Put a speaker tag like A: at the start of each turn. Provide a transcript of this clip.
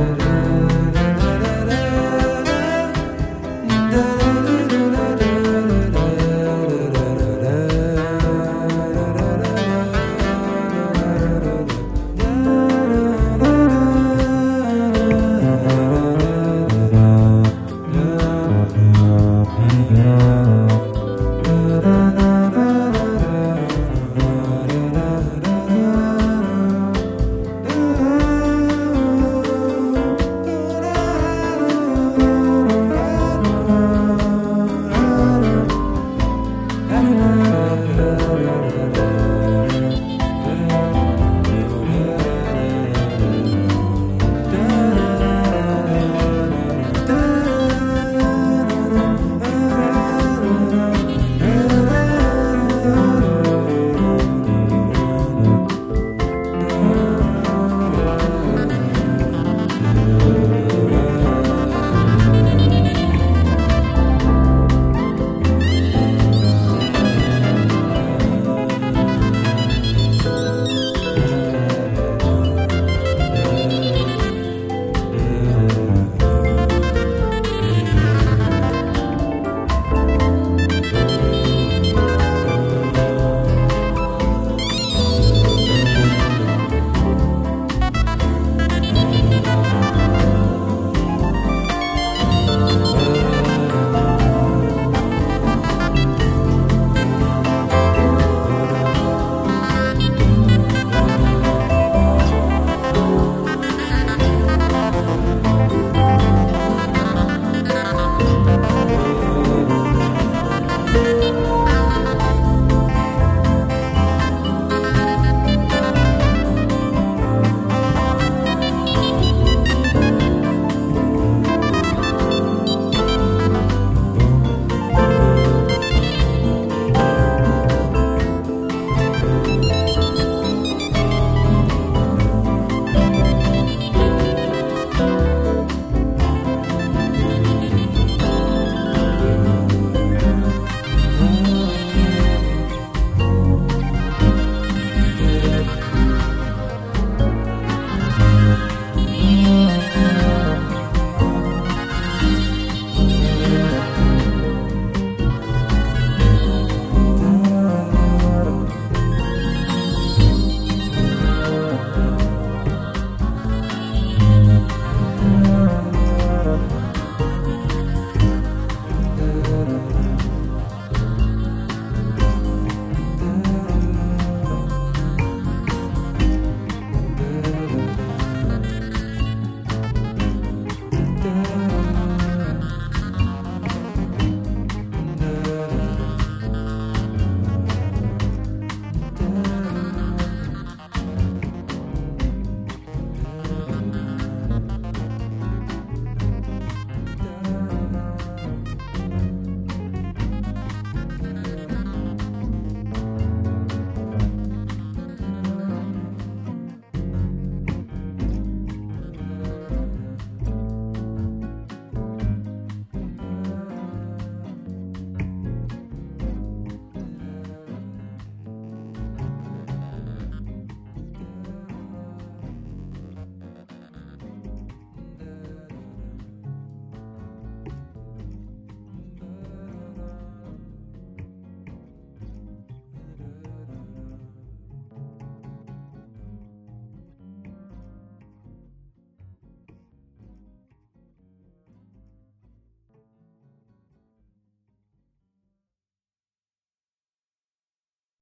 A: da, da.